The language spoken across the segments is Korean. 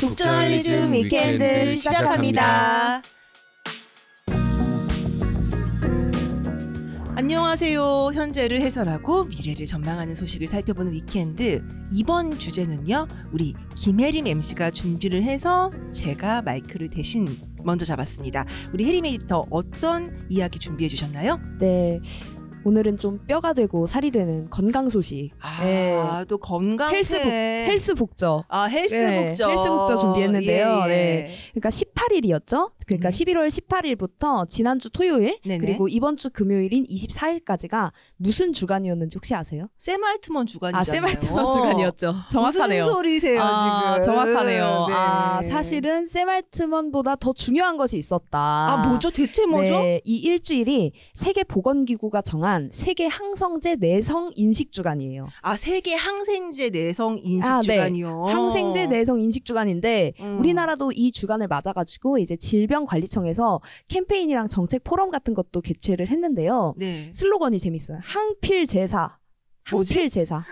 북저널리즘 위켄드 시작합니다. 안녕하세요. 현재를 해설하고 미래를 전망하는 소식을 살펴보는 위켄드. 이번 주제는요. 우리 김혜림 MC가 준비를 해서 제가 마이크를 대신 먼저 잡았습니다. 우리 혜림 에디터 어떤 이야기 준비해 주셨나요? 네. 오늘은 좀 뼈가 되고 살이 되는 건강 소식. 아, 네. 또 건강 헬스 북, 헬스 북저. 아, 헬스 네, 북저. 헬스 북저 준비했는데요. 예, 예. 네. 그러니까 18일이었죠. 그러니까 음. 11월 18일부터 지난주 토요일 네네. 그리고 이번 주 금요일인 24일까지가 무슨 주간이었는지 혹시 아세요? 샘 알트먼 주간이잖아요. 아, 샘 알트먼 주간이었죠. 정확하네요. 무슨 소리세요, 아, 지금? 정확하네요. 네. 아, 사실은 샘 알트먼보다 더 중요한 것이 있었다. 아, 뭐죠? 대체 뭐죠? 네, 이 일주일이 세계 보건 기구가 정한 세계 항생제 내성 인식 주간이에요. 아, 세계 항생제 내성 인식 아, 네. 주간이요. 항생제 내성 인식 주간인데 음. 우리나라도 이 주간을 맞아 가지고 이제 질병 관리청에서 캠페인이랑 정책 포럼 같은 것도 개최를 했는데요. 네. 슬로건이 재밌어요. 항필 제사. 항필 제사.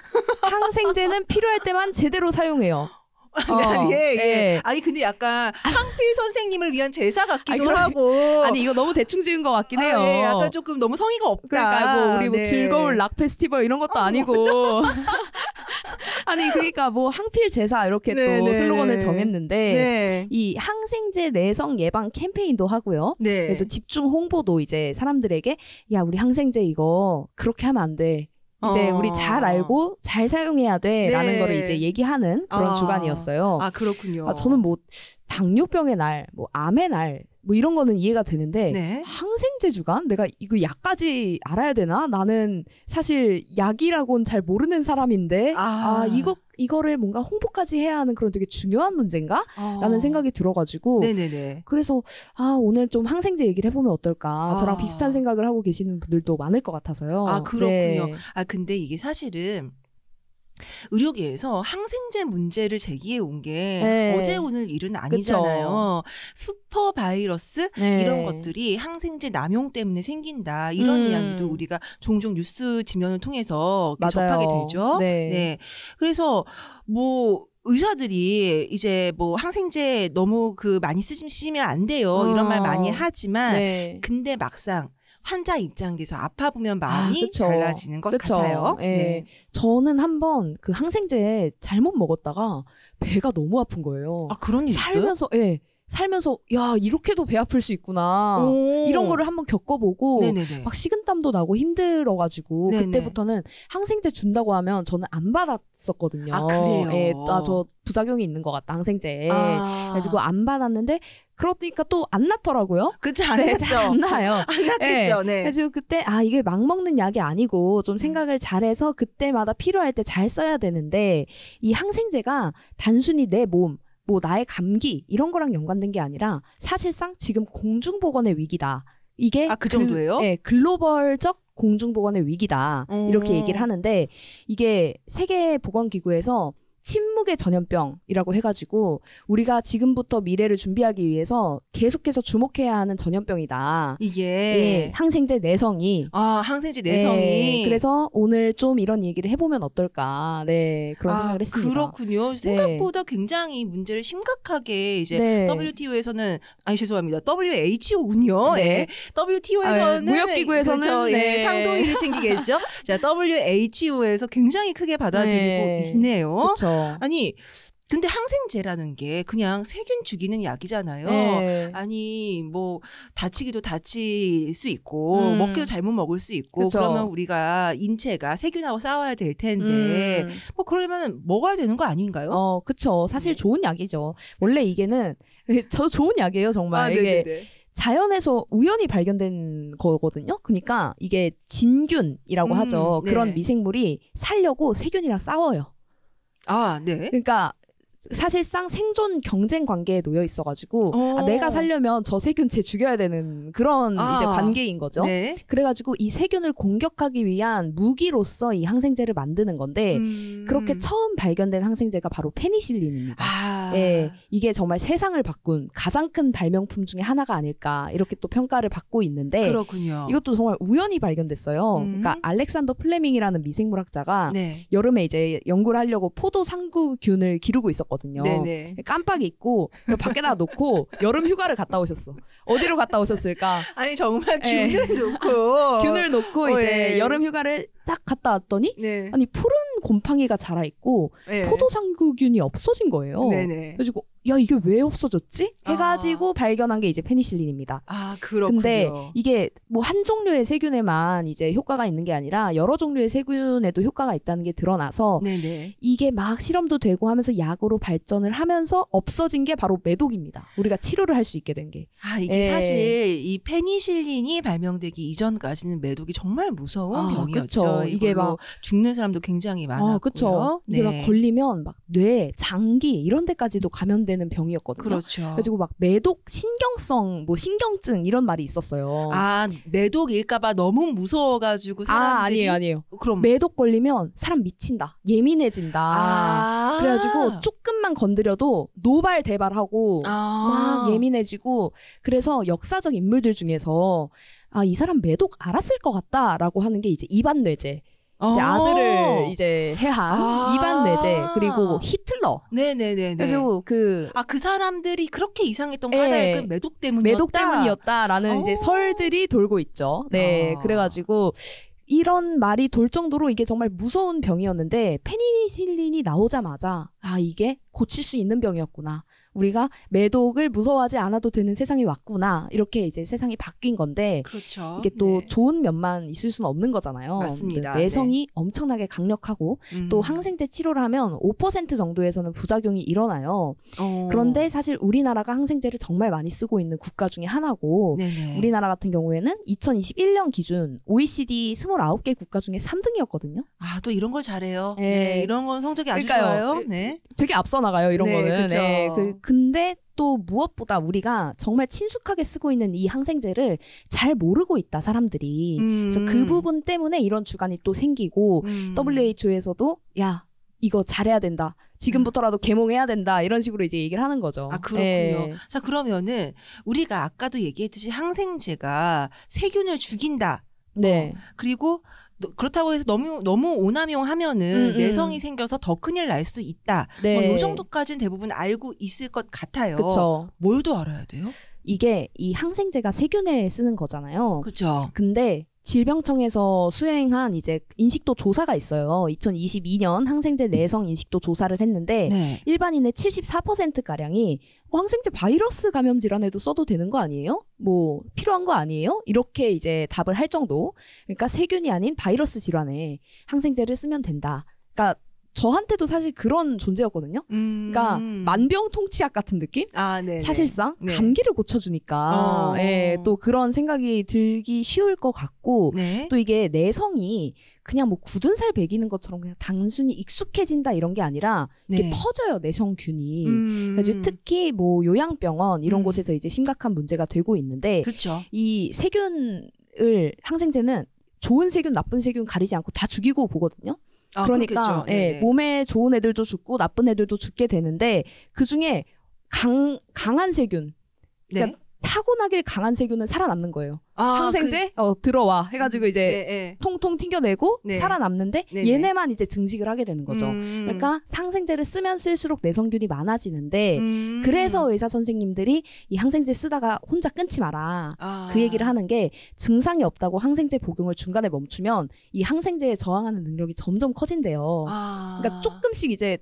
항생제는 필요할 때만 제대로 사용해요. 어, 예, 예. 예. 아니 근데 약간 항필 선생님을 위한 제사 같기도 그래. 하고. 아니 이거 너무 대충 지은 것 같긴 해요. 아, 예, 약간 조금 너무 성의가 없다. 그러니까 뭐 우리 뭐 네. 즐거운 락 페스티벌 이런 것도 아니고 아니 그러니까 뭐 항필 제사 이렇게 네, 또 네. 슬로건을 정했는데 네. 이 항생제 내성 예방 캠페인도 하고요. 네. 그래서 집중 홍보도 이제 사람들에게 야 우리 항생제 이거 그렇게 하면 안 돼. 이제 어. 우리 잘 알고 잘 사용해야 돼라는 네. 거를 이제 얘기하는 그런 아. 주간이었어요. 아 그렇군요. 아, 저는 뭐 당뇨병의 날, 뭐 암의 날, 뭐 이런 거는 이해가 되는데 네. 항생제 주간? 내가 이거 약까지 알아야 되나? 나는 사실 약이라고는 잘 모르는 사람인데 아. 아, 이거 이거를 뭔가 홍보까지 해야 하는 그런 되게 중요한 문제인가? 어. 라는 생각이 들어가지고 네네네. 그래서 아 오늘 좀 항생제 얘기를 해보면 어떨까? 아. 저랑 비슷한 생각을 하고 계시는 분들도 많을 것 같아서요. 아 그렇군요. 네. 아 근데 이게 사실은 의료계에서 항생제 문제를 제기해 온게 네. 어제 오늘 일은 아니잖아요. 슈퍼 바이러스 네. 이런 것들이 항생제 남용 때문에 생긴다 이런 음. 이야기도 우리가 종종 뉴스 지면을 통해서. 접하게 되죠. 네. 그래서 뭐 의사들이 이제 뭐 항생제 너무 그 많이 쓰시면 안 돼요 이런 어. 말 많이 하지만 네. 근데 막상 환자 입장에서 아파 보면 마음이 아, 그쵸. 달라지는 것 그쵸. 같아요. 예. 네. 저는 한번 그 항생제 잘못 먹었다가 배가 너무 아픈 거예요. 아 그런 일 있어요? 살면서 예. 살면서 야 이렇게도 배 아플 수 있구나 오. 이런 거를 한번 겪어보고 네네네. 막 식은땀도 나고 힘들어가지고 네네. 그때부터는 항생제 준다고 하면 저는 안 받았었거든요. 아, 그래요? 예, 아저 부작용이 있는 것 같다 항생제. 아. 그래가지고 안 받았는데 그러니까 또 안 낫더라고요. 그치 안 네, 났죠. 잘안 나요. 안 났겠죠. 네. 그래서 그때 아 이게 막 먹는 약이 아니고 좀 생각을 잘해서 그때마다 필요할 때 잘 써야 되는데 이 항생제가 단순히 내 몸, 뭐 나의 감기 이런 거랑 연관된 게 아니라 사실상 지금 공중 보건의 위기다. 이게 아, 그 글- 정도예요? 네, 글로벌적 공중 보건의 위기다. 이렇게 음. 얘기를 하는데 이게 세계 보건 기구에서 침묵의 전염병이라고 해가지고 우리가 지금부터 미래를 준비하기 위해서 계속해서 주목해야 하는 전염병이다. 이게 예, 항생제 내성이. 아 항생제 내성이 네, 그래서 오늘 좀 이런 얘기를 해보면 어떨까. 네, 그런 아, 생각을 했습니다. 그렇군요. 생각보다 굉장히 문제를 심각하게 이제 네. WTO에서는 아니 죄송합니다. WHO군요. 네. 네. WTO에서는 아, 무역기구에서는 그렇죠. 네. 예, 상도위를 챙기겠죠. 자, WHO에서 굉장히 크게 받아들이고 네. 있네요. 그렇죠. 아니 근데 항생제라는 게 그냥 세균 죽이는 약이잖아요. 네. 아니 뭐 다치기도 다칠 수 있고 음. 먹기도 잘못 먹을 수 있고 그쵸. 그러면 우리가 인체가 세균하고 싸워야 될 텐데 음. 뭐 그러면 먹어야 되는 거 아닌가요? 어, 그쵸. 사실 네. 좋은 약이죠. 원래 이게는 저 좋은 약이에요, 정말. 아, 이게 네네네. 자연에서 우연히 발견된 거거든요. 그러니까 이게 진균이라고 음, 하죠. 네. 그런 미생물이 살려고 세균이랑 싸워요. 아, 네. 그러니까 사실상 생존 경쟁 관계에 놓여 있어가지고 어. 아, 내가 살려면 저 세균 쟤 죽여야 되는 그런 아. 이제 관계인 거죠. 네. 그래가지고 이 세균을 공격하기 위한 무기로서 이 항생제를 만드는 건데 음. 그렇게 처음 발견된 항생제가 바로 페니실린입니다. 아. 예, 이게 정말 세상을 바꾼 가장 큰 발명품 중에 하나가 아닐까 이렇게 또 평가를 받고 있는데 그렇군요. 이것도 정말 우연히 발견됐어요. 음. 그러니까 알렉산더 플레밍이라는 미생물학자가 네. 여름에 이제 연구를 하려고 포도 상구균을 기르고 있었거든요. 있었거든요. 네네. 깜빡 잊고 그걸 밖에다 놓고 여름 휴가를 갔다 오셨어. 어디로 갔다 오셨을까? 아니 정말 예. 균을 놓고 균을 놓고 어, 이제 예. 여름 휴가를 딱 갔다 왔더니 네. 아니 푸른 곰팡이가 자라 있고 네. 포도상구균이 없어진 거예요. 네네. 그래가지고 야 이게 왜 없어졌지? 해가지고 발견한 게 이제 페니실린입니다. 아 그렇군요. 근데 이게 뭐 한 종류의 세균에만 이제 효과가 있는 게 아니라 여러 종류의 세균에도 효과가 있다는 게 드러나서 네네. 이게 막 실험도 되고 하면서 약으로 발전을 하면서 없어진 게 바로 매독입니다. 우리가 치료를 할 수 있게 된 게. 아 이게 예. 사실 이 페니실린이 발명되기 이전까지는 매독이 정말 무서운 아, 병이었죠. 그쵸. 이게 막- 죽는 사람도 굉장히 많았고요. 아, 그쵸. 이게 네. 막 걸리면 막 뇌, 장기 이런 데까지도 감염되는 병이었거든요. 그렇죠. 그래가지고 막 매독 신경성 뭐 신경증 이런 말이 있었어요. 아 매독일까봐 너무 무서워가지고 아, 사람들이 아니에요, 아니에요. 그럼 매독 걸리면 사람 미친다. 예민해진다. 아 그래가지고 조금만 건드려도 노발대발하고 아. 막 예민해지고 그래서 역사적 인물들 중에서 아 이 사람 매독 알았을 것 같다라고 하는 게 이제 이반 뇌제 이제 어. 아들을 이제 해한 아. 이반 뇌제 그리고 히틀러 네네네네. 그래서 그 아 그 사람들이 그렇게 이상했던 예. 까닭은 매독 때문이었다. 매독 때문이었다라는 이제 오. 설들이 돌고 있죠. 네, 아. 그래가지고 이런 말이 돌 정도로 이게 정말 무서운 병이었는데 페니실린이 나오자마자 아 이게 고칠 수 있는 병이었구나. 우리가 매독을 무서워하지 않아도 되는 세상이 왔구나. 이렇게 이제 세상이 바뀐 건데 그렇죠. 이게 또 네. 좋은 면만 있을 수는 없는 거잖아요. 맞습니다. 그 내성이 엄청나게 강력하고 음. 또 항생제 치료를 하면 5% 정도에서는 부작용이 일어나요. 어. 그런데 사실 우리나라가 항생제를 정말 많이 쓰고 있는 국가 중에 하나고 네네. 우리나라 같은 경우에는 2021년 기준 OECD 29개 국가 중에 3등이었거든요. 아, 또 이런 걸 잘해요. 예. 네. 이런 건 성적이 아주 그러니까요. 좋아요. 네. 되게 앞서 나가요, 이런 네, 거는. 그쵸. 그, 근데 또 무엇보다 우리가 정말 친숙하게 쓰고 있는 이 항생제를 잘 모르고 있다, 사람들이. 그래서 그 부분 때문에 이런 주간이 또 생기고 음. WHO에서도 야, 이거 잘해야 된다. 지금부터라도 개몽해야 된다. 이런 식으로 이제 얘기를 하는 거죠. 아, 그렇군요. 예. 자, 그러면은 우리가 아까도 얘기했듯이 항생제가 세균을 죽인다. 네. 그리고 너- 그렇다고 해서 너무 너무 오남용 하면은 음, 음. 내성이 생겨서 더 큰일 날 수 있다. 네. 뭐요 정도까지는 대부분 알고 있을 것 같아요. 그쵸. 뭘더 알아야 돼요? 이게 이 항생제가 세균에 쓰는 거잖아요. 그렇죠. 근데 질병청에서 수행한 이제 인식도 조사가 있어요. 2022년 항생제 내성 인식도 조사를 했는데 네. 일반인의 74%가량이 뭐 항생제 바이러스 감염 질환에도 써도 되는 거 아니에요? 뭐 필요한 거 아니에요? 이렇게 이제 답을 할 정도. 그러니까 세균이 아닌 바이러스 질환에 항생제를 쓰면 된다. 그러니까 저한테도 사실 그런 존재였거든요. 음. 그러니까 만병통치약 같은 느낌? 아, 네. 사실상 네. 감기를 고쳐주니까 어. 예, 또 그런 생각이 들기 쉬울 것 같고 네. 또 이게 내성이 그냥 뭐 굳은 살 베기는 것처럼 그냥 단순히 익숙해진다 이런 게 아니라 이게 네. 퍼져요 내성균이. 음. 그래서 특히 뭐 요양병원 이런 음. 곳에서 이제 심각한 문제가 되고 있는데 그렇죠. 이 세균을 항생제는 좋은 세균 나쁜 세균 가리지 않고 다 죽이고 보거든요. 아, 그러니까. 예. 몸에 좋은 애들도 죽고 나쁜 애들도 죽게 되는데 그 중에 강 강한 세균 네. 그러니까 타고나길 강한 세균은 살아남는 거예요. 아, 항생제 어 들어와 해가지고 그, 이제 네, 네. 통통 튕겨내고 네. 살아남는데 네네. 얘네만 이제 증식을 하게 되는 거죠. 음. 그러니까 항생제를 쓰면 쓸수록 내성균이 많아지는데 음. 그래서 의사 선생님들이 이 항생제 쓰다가 혼자 끊지 마라. 아. 그 얘기를 하는 게 증상이 없다고 항생제 복용을 중간에 멈추면 이 항생제에 저항하는 능력이 점점 커진대요. 아. 그러니까 조금씩 이제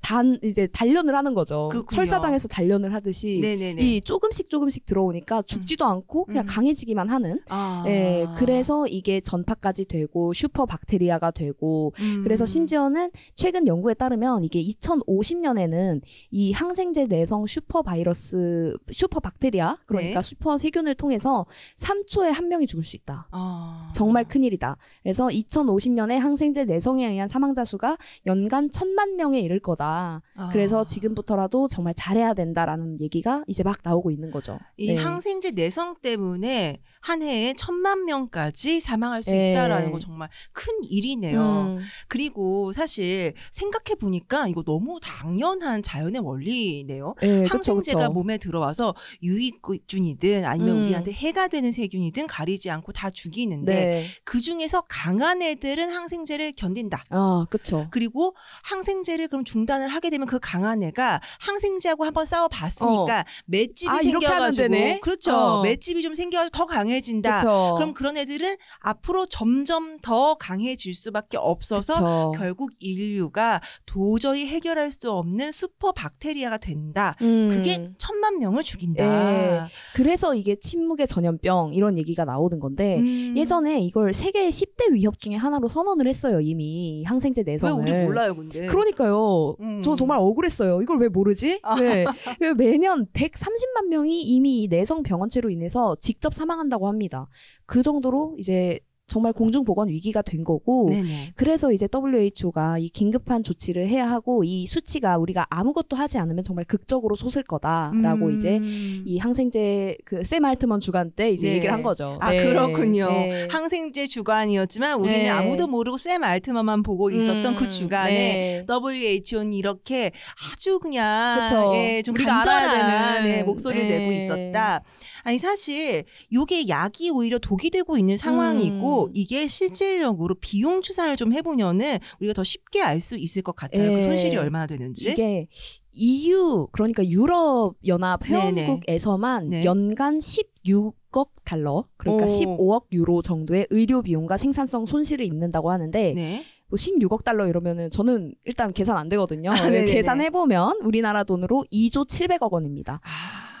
단 이제 단련을 하는 거죠. 그렇군요. 철사장에서 단련을 하듯이 네네네. 이 조금씩 조금씩 들어오니까 죽지도 않고 그냥 음. 강해지기만 하는. 아. 예, 그래서 이게 전파까지 되고 슈퍼 박테리아가 되고 음. 그래서 심지어는 최근 연구에 따르면 이게 2050년에는 이 항생제 내성 슈퍼 바이러스 슈퍼 박테리아 그러니까 네. 슈퍼 세균을 통해서 3초에 한 명이 죽을 수 있다. 아. 정말 큰일이다. 그래서 2050년에 항생제 내성에 의한 사망자 수가 연간 천만 명에 이를 거다. 아. 그래서 지금부터라도 정말 잘해야 된다라는 얘기가 이제 막 나오고 있는 거죠. 이 네. 항생제 내성 때문에 한 해에 천만 명까지 사망할 수 네. 있다라는 거 정말 큰 일이네요. 음, 그리고 사실 생각해 보니까 이거 너무 당연한 자연의 원리네요. 네, 그쵸, 항생제가 그쵸. 몸에 들어와서 유익균이든 아니면 음. 우리한테 해가 되는 세균이든 가리지 않고 다 죽이는데 네. 그 중에서 강한 애들은 항생제를 견딘다. 아, 그쵸. 그리고 항생제를 그럼 중단 질환을 하게 되면 그 강한 애가 항생제하고 한번 싸워봤으니까 맷집이 아, 이렇게 하면 생겨가지고 되네? 그렇죠. 어. 맷집이 좀 생겨가지고 더 강해진다. 그쵸. 그럼 그런 애들은 앞으로 점점 더 강해질 수밖에 없어서 그쵸. 결국 인류가 도저히 해결할 수 없는 슈퍼 박테리아가 된다. 음. 그게 천만 명을 죽인다. 그래서 이게 침묵의 전염병 이런 얘기가 나오는 건데 음. 예전에 이걸 세계 10대 위협 중에 하나로 선언을 했어요 이미 항생제 왜 내성을. 우리 몰라요, 근데? 그러니까요. 음. 저 정말 억울했어요. 이걸 왜 모르지? 아. 네. 그 매년 130만 명이 이미 이 내성 병원체로 인해서 직접 사망한다고 합니다. 그 정도로 이제 정말 공중 보건 위기가 된 거고 네네. 그래서 이제 WHO가 이 긴급한 조치를 해야 하고 이 수치가 우리가 아무것도 하지 않으면 정말 극적으로 솟을 거다라고 음. 이제 이 항생제 그샘 알트먼 주간 때 이제 네. 얘기를 한 거죠. 아 네. 그렇군요. 네. 항생제 주간이었지만 우리는 네. 아무도 모르고 샘 알트만만 보고 있었던 음, 그 주간에 네. WHO는 이렇게 아주 그냥 그쵸. 예, 좀 우리가 간절한 되는. 네, 목소리를 네. 내고 있었다. 아니 사실 요게 약이 오히려 독이 되고 있는 상황이고 음. 이게 실질적으로 비용 추산을 좀 해보면은 우리가 더 쉽게 알 수 있을 것 같아요. 그 예. 손실이 얼마나 되는지. 이게 EU 그러니까 유럽 연합. 회원국에서만 네. 연간 16억 달러 그러니까 오. 15억 유로 정도의 의료 비용과 생산성 손실을 입는다고 하는데 네. 뭐 16억 달러 이러면은 저는 일단 계산 안 되거든요. 아, 네네네. 계산해 보면 우리나라 돈으로 2조 700억 원입니다. 아.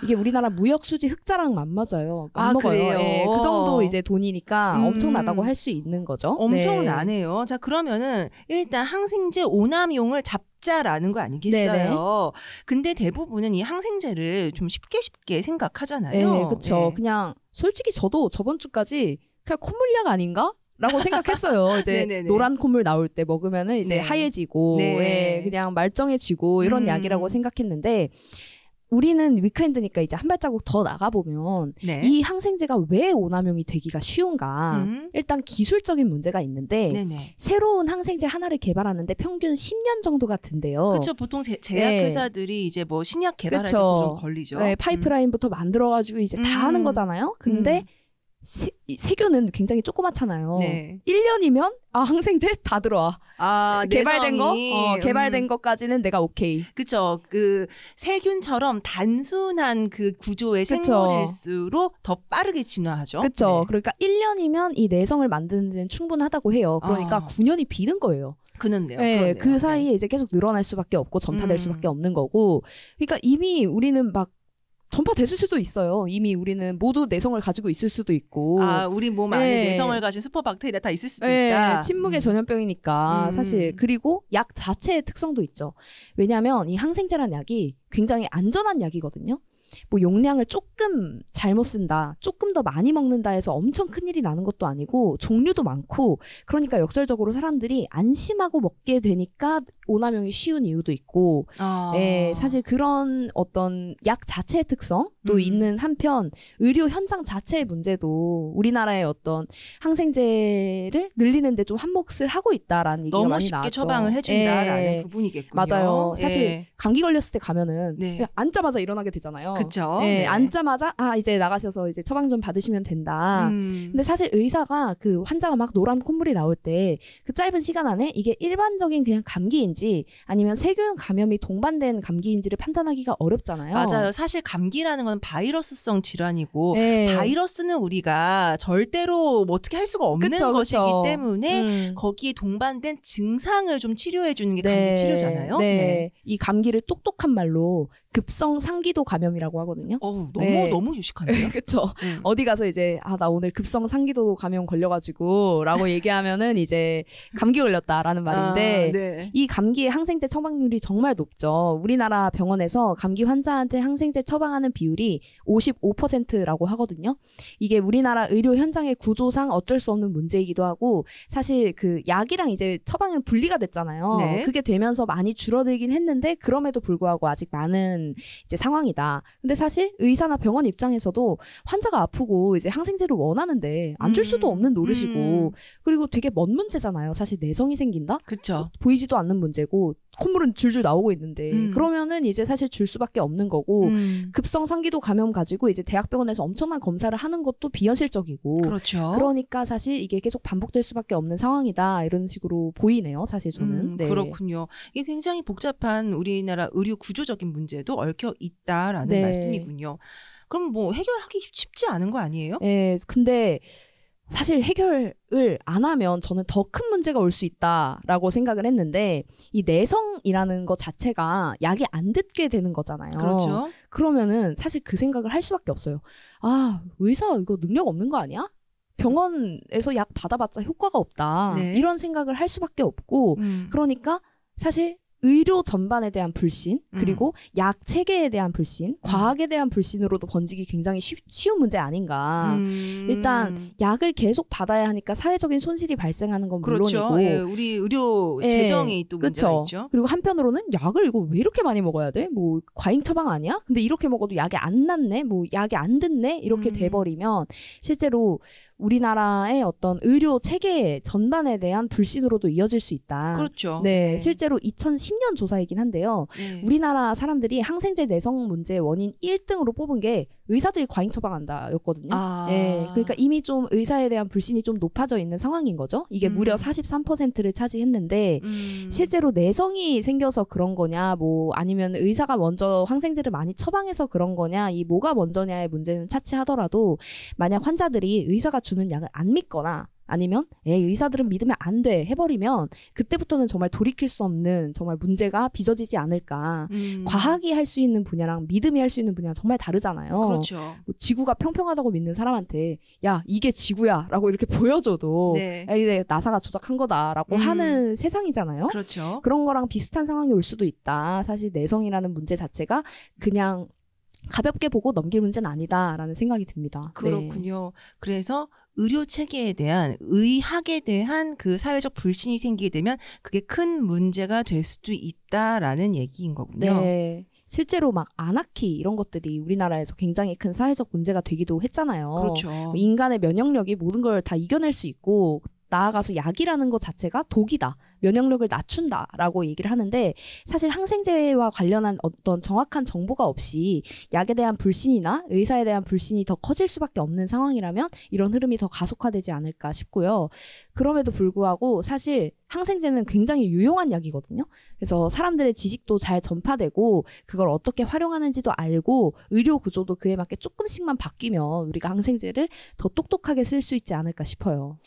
이게 우리나라 무역 수지 흑자랑 맞맞아요. 아, 맞먹어요. 그래요? 예, 그 정도 이제 돈이니까 음. 엄청나다고 할 수 있는 거죠. 엄청나네요. 자, 그러면은 일단 항생제 오남용을 잡자라는 거 아니겠어요? 네네. 근데 대부분은 이 항생제를 좀 쉽게 쉽게 네, 생각하잖아요. 그쵸. 네. 그냥 솔직히 저도 저번 주까지 그냥 콧물약 아닌가? 라고 생각했어요. 이제 네네네. 노란 콧물 나올 때 먹으면은 이제 네. 하얘지고, 네. 예, 그냥 말정해지고 이런 음. 약이라고 생각했는데, 우리는 위크엔드니까 이제 한 발자국 더 나가보면, 네. 이 항생제가 왜 오남용이 되기가 쉬운가? 음. 일단 기술적인 문제가 있는데, 네네. 새로운 항생제 하나를 개발하는데 평균 10년 정도가 든대요. 그렇죠. 보통 제, 제약 네. 회사들이 이제 뭐 신약 개발할 때 그쵸. 좀 걸리죠. 네, 파이프라인부터 만들어가지고 이제 다 음. 하는 거잖아요. 근데 세, 이 세균은 굉장히 조그맣잖아요. 음. 네. 1년이면 아 항생제 다 들어와. 아, 개발된 거, 내성이, 어, 개발된 음. 것까지는 내가 오케이. 그쵸. 그 세균처럼 단순한 그 구조의 그쵸. 생물일수록 더 빠르게 진화하죠. 그렇죠. 네. 그러니까 1년이면 이 내성을 만드는 데는 충분하다고 해요. 그러니까 아. 9년이 비는 거예요. 그는데요. 네. 그 사이에 이제 계속 늘어날 수밖에 없고 전파될 음. 수밖에 없는 거고. 그러니까 이미 우리는 막 전파됐을 수도 있어요. 이미 우리는 모두 내성을 가지고 있을 수도 있고. 아, 우리 몸 안에 네. 내성을 가진 슈퍼 박테리아 다 있을 수도 네, 있다. 침묵의 음. 전염병이니까 음. 사실 그리고 약 자체의 특성도 있죠. 왜냐하면 이 항생제란 약이 굉장히 안전한 약이거든요. 뭐 용량을 조금 잘못 쓴다, 조금 더 많이 먹는다 해서 엄청 큰 일이 나는 것도 아니고 종류도 많고 그러니까 역설적으로 사람들이 안심하고 먹게 되니까 오남용이 쉬운 이유도 있고 아. 예, 사실 그런 어떤 약 자체의 특성도 음. 있는 한편 의료 현장 자체의 문제도 우리나라의 어떤 항생제를 늘리는데 좀 한몫을 하고 있다라는 얘기가 너무 많이 쉽게 나왔죠. 처방을 해준다라는 예, 부분이겠군요. 맞아요. 사실 예. 감기 걸렸을 때 가면은 네. 그냥 앉자마자 일어나게 되잖아요. 그쵸. 예, 네. 앉자마자 아 이제 나가셔서 이제 처방 좀 받으시면 된다. 음. 근데 사실 의사가 그 환자가 막 노란 콧물이 나올 때 그 짧은 시간 안에 이게 일반적인 그냥 감기인지 아니면 세균 감염이 동반된 감기인지를 판단하기가 어렵잖아요. 맞아요. 사실 감기라는 건 바이러스성 질환이고 네. 바이러스는 우리가 절대로 뭐 어떻게 할 수가 없는 그쵸, 것이기 그쵸. 때문에 음. 거기에 동반된 증상을 좀 치료해 주는 게 감기 치료잖아요. 네. 이 감기를 똑똑한 말로 급성 상기도 감염이라고 하거든요. 어우, 너무 네. 너무 유식한데요. 그쵸. 음. 어디 가서 이제 아 나 오늘 급성 상기도 감염 걸려가지고라고 얘기하면은 이제 감기 걸렸다라는 말인데 아, 네. 이 감기의 항생제 처방률이 정말 높죠. 우리나라 병원에서 감기 환자한테 항생제 처방하는 비율이 55%라고 하거든요. 이게 우리나라 의료 현장의 구조상 어쩔 수 없는 문제이기도 하고 사실 그 약이랑 이제 처방은 분리가 됐잖아요. 네. 그게 되면서 많이 줄어들긴 했는데 그럼에도 불구하고 아직 많은 이제 상황이다. 근데 사실 의사나 병원 입장에서도 환자가 아프고 이제 항생제를 원하는데 안 줄 수도 음, 없는 노릇이고 음. 그리고 되게 먼 문제잖아요. 사실 내성이 생긴다? 그렇죠. 보이지도 않는 문제. 문제고 콧물은 줄줄 나오고 있는데 음. 그러면은 이제 사실 줄 수밖에 없는 거고 음, 급성 상기도 감염 가지고 이제 대학병원에서 엄청난 검사를 하는 것도 비현실적이고 그렇죠. 그러니까 사실 이게 계속 반복될 수밖에 없는 상황이다 이런 식으로 보이네요 사실 저는 음, 네. 그렇군요. 이게 굉장히 복잡한 우리나라 의료 구조적인 문제도 얽혀 있다라는 네. 말씀이군요. 그럼 뭐 해결하기 쉽지 않은 거 아니에요? 예, 근데 사실 해결을 안 하면 저는 더 큰 문제가 올 수 있다라고 생각을 했는데 이 내성이라는 것 자체가 약이 안 듣게 되는 거잖아요. 그렇죠. 그러면은 사실 그 생각을 할 수밖에 없어요. 아, 의사 이거 능력 없는 거 아니야? 병원에서 약 받아봤자 효과가 없다. 네. 이런 생각을 할 수밖에 없고 음, 그러니까 사실 의료 전반에 대한 불신 음. 그리고 약 체계에 대한 불신, 과학에 대한 불신으로도 번지기 굉장히 쉬, 쉬운 문제 아닌가. 음, 일단 약을 계속 받아야 하니까 사회적인 손실이 발생하는 건 그렇죠. 물론이고 예, 우리 의료 예, 재정이 또 문제가 그쵸. 있죠. 그리고 한편으로는 약을 이거 왜 이렇게 많이 먹어야 돼? 뭐 과잉 처방 아니야? 근데 이렇게 먹어도 약이 안 낫네? 뭐 약이 안 듣네? 이렇게 음. 돼버리면 실제로 우리나라의 어떤 의료 체계 전반에 대한 불신으로도 이어질 수 있다. 그렇죠. 네, 실제로 2010년 조사이긴 한데요. 네. 우리나라 사람들이 항생제 내성 문제 원인 1등으로 뽑은 게 의사들이 과잉 처방한다였거든요. 아, 예, 그러니까 이미 좀 의사에 대한 불신이 좀 높아져 있는 상황인 거죠. 이게 음. 무려 43%를 차지했는데 음, 실제로 내성이 생겨서 그런 거냐, 뭐 아니면 의사가 먼저 항생제를 많이 처방해서 그런 거냐, 이 뭐가 먼저냐의 문제는 차치하더라도 만약 환자들이 의사가 주는 약을 안 믿거나 아니면 에이 의사들은 믿으면 안 돼 해버리면 그때부터는 정말 돌이킬 수 없는 정말 문제가 빚어지지 않을까. 음, 과학이 할 수 있는 분야랑 믿음이 할 수 있는 분야는 정말 다르잖아요. 그렇죠. 뭐 지구가 평평하다고 믿는 사람한테 야 이게 지구야라고 이렇게 보여줘도 네. 야, 이제 나사가 조작한 거다라고 음. 하는 세상이잖아요. 그렇죠. 그런 거랑 비슷한 상황이 올 수도 있다. 사실 내성이라는 문제 자체가 그냥 가볍게 보고 넘길 문제는 아니다라는 생각이 듭니다. 네. 그렇군요. 그래서 의료 체계에 대한 의학에 대한 그 사회적 불신이 생기게 되면 그게 큰 문제가 될 수도 있다라는 얘기인 거군요. 네. 실제로 막 아나키 이런 것들이 우리나라에서 굉장히 큰 사회적 문제가 되기도 했잖아요. 그렇죠. 뭐 인간의 면역력이 모든 걸 다 이겨낼 수 있고 나아가서 약이라는 것 자체가 독이다. 면역력을 낮춘다라고 얘기를 하는데 사실 항생제와 관련한 어떤 정확한 정보가 없이 약에 대한 불신이나 의사에 대한 불신이 더 커질 수밖에 없는 상황이라면 이런 흐름이 더 가속화되지 않을까 싶고요. 그럼에도 불구하고 사실 항생제는 굉장히 유용한 약이거든요. 그래서 사람들의 지식도 잘 전파되고 그걸 어떻게 활용하는지도 알고 의료 구조도 그에 맞게 조금씩만 바뀌면 우리가 항생제를 더 똑똑하게 쓸 수 있지 않을까 싶어요.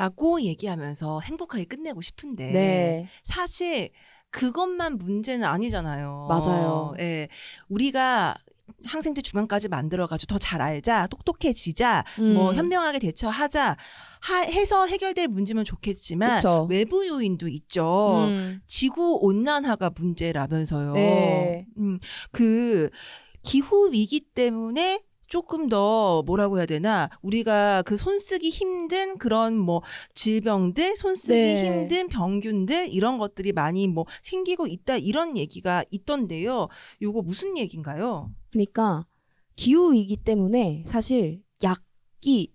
라고 얘기하면서 행복하게 끝내고 싶은데 네. 사실 그것만 문제는 아니잖아요. 맞아요. 예. 우리가 항생제 중간까지 만들어가지고 더 잘 알자, 똑똑해지자, 뭐 음. 현명하게 대처하자 하, 해서 해결될 문제면 좋겠지만 그쵸. 외부 요인도 있죠. 음. 지구 온난화가 문제라면서요. 네. 음, 그 기후 위기 때문에 조금 더 뭐라고 해야 되나 우리가 그 손쓰기 힘든 그런 뭐 질병들 손쓰기 네. 힘든 병균들 이런 것들이 많이 뭐 생기고 있다 이런 얘기가 있던데요. 요거 무슨 얘기인가요? 그러니까 기후 위기 때문에 사실 약이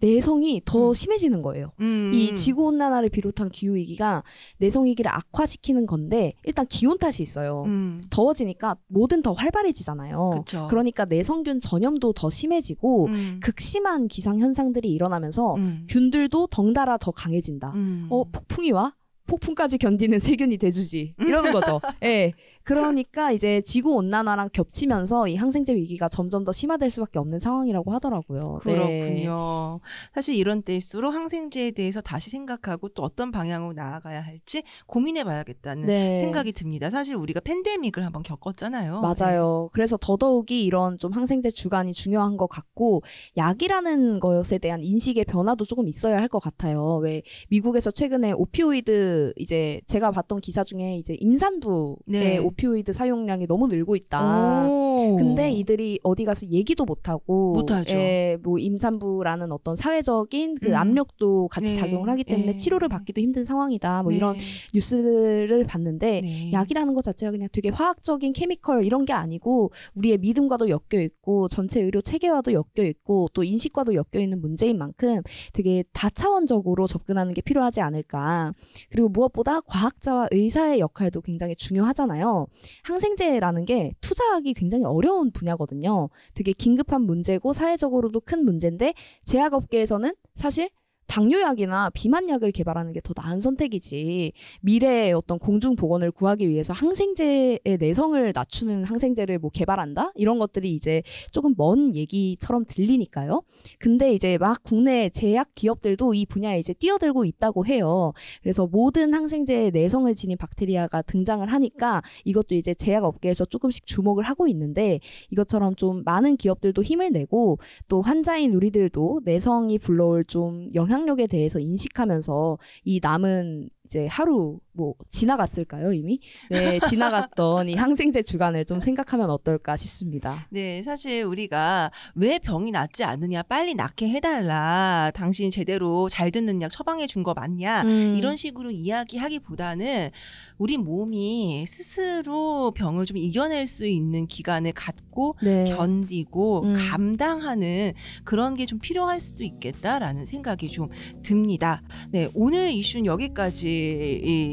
내성이 더 음. 심해지는 거예요. 음. 이 지구 온난화를 비롯한 기후 위기가 내성 위기를 악화시키는 건데 일단 기온 탓이 있어요. 음. 더워지니까 뭐든 더 활발해지잖아요. 그쵸. 그러니까 내성균 전염도 더 심해지고 음. 극심한 기상 현상들이 일어나면서 음. 균들도 덩달아 더 강해진다. 음. 어 폭풍이 와? 폭풍까지 견디는 세균이 돼주지 이러는 거죠. 예. 그러니까 이제 지구 온난화랑 겹치면서 이 항생제 위기가 점점 더 심화될 수밖에 없는 상황이라고 하더라고요. 네. 그렇군요. 사실 이런 때일수록 항생제에 대해서 다시 생각하고 또 어떤 방향으로 나아가야 할지 고민해 봐야겠다는 네. 생각이 듭니다. 사실 우리가 팬데믹을 한번 겪었잖아요. 맞아요. 그래서 더더욱이 이런 좀 항생제 주간이 중요한 것 같고 약이라는 것에 대한 인식의 변화도 조금 있어야 할 것 같아요. 왜 미국에서 최근에 오피오이드 이제 제가 봤던 기사 중에 이제 임산부의 네. 오피오이드 사용량이 너무 늘고 있다. 오. 근데 이들이 어디 가서 얘기도 못하고 못하죠. 예, 뭐 임산부라는 어떤 사회적인 그 음. 압력도 같이 네. 작용을 하기 때문에 네. 치료를 받기도 힘든 상황이다. 뭐 네. 이런 뉴스를 봤는데 네. 약이라는 것 자체가 그냥 되게 화학적인 chemical 이런 게 아니고 우리의 믿음과도 엮여 있고 전체 의료 체계와도 엮여 있고 또 인식과도 엮여 있는 문제인 만큼 되게 다차원적으로 접근하는 게 필요하지 않을까. 그리고 무엇보다 과학자와 의사의 역할도 굉장히 중요하잖아요. 항생제라는 게 투자하기 굉장히 어려운 분야거든요. 되게 긴급한 문제고 사회적으로도 큰 문제인데 제약업계에서는 사실 당뇨약이나 비만약을 개발하는 게 더 나은 선택이지 미래의 어떤 공중 보건을 구하기 위해서 항생제의 내성을 낮추는 항생제를 뭐 개발한다 이런 것들이 이제 조금 먼 얘기처럼 들리니까요. 근데 이제 막 국내 제약 기업들도 이 분야에 이제 뛰어들고 있다고 해요. 그래서 모든 항생제의 내성을 지닌 박테리아가 등장을 하니까 이것도 이제 제약 업계에서 조금씩 주목을 하고 있는데 이것처럼 좀 많은 기업들도 힘을 내고 또 환자인 우리들도 내성이 불러올 좀 영향 력에 대해서 인식하면서 이 남은 이제 하루 뭐 지나갔을까요 이미? 네 지나갔던 이 항생제 주간을 좀 생각하면 어떨까 싶습니다. 네, 사실 우리가 왜 병이 낫지 않느냐, 빨리 낫게 해달라, 당신 제대로 잘 듣는 약 처방해 준 거 맞냐, 음. 이런 식으로 이야기하기보다는 우리 몸이 스스로 병을 좀 이겨낼 수 있는 기간을 갖고 네. 견디고 음. 감당하는 그런 게 좀 필요할 수도 있겠다라는 생각이 좀 듭니다. 네, 오늘 이슈는 여기까지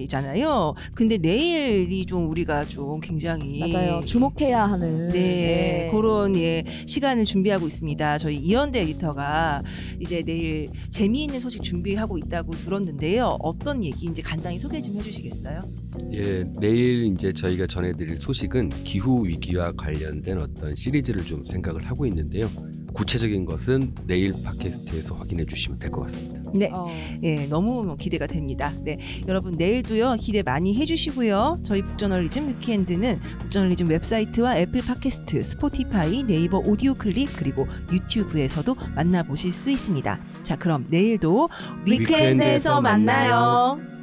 잖아요. 근데 내일이 좀 우리가 좀 굉장히 맞아요 주목해야 하는 네, 그런 예 시간을 준비하고 있습니다. 저희 이현대 에디터가 이제 내일 재미있는 소식 준비하고 있다고 들었는데요. 어떤 얘기인지 간단히 소개 좀 해주시겠어요? 예, 내일 이제 저희가 전해드릴 소식은 기후 위기와 관련된 어떤 시리즈를 좀 생각을 하고 있는데요. 구체적인 것은 내일 팟캐스트에서 확인해 주시면 될 것 같습니다. 네, 어. 예, 너무 기대가 됩니다. 네, 여러분 내일도요 기대 많이 해 주시고요. 저희 북저널리즘 weekend는 북저널리즘 웹사이트와 애플 팟캐스트, 스포티파이, 네이버 오디오 클립 그리고 유튜브에서도 만나보실 수 있습니다. 자, 그럼 내일도 weekend에서 weekend에서 만나요.